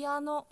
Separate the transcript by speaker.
Speaker 1: ピアノ。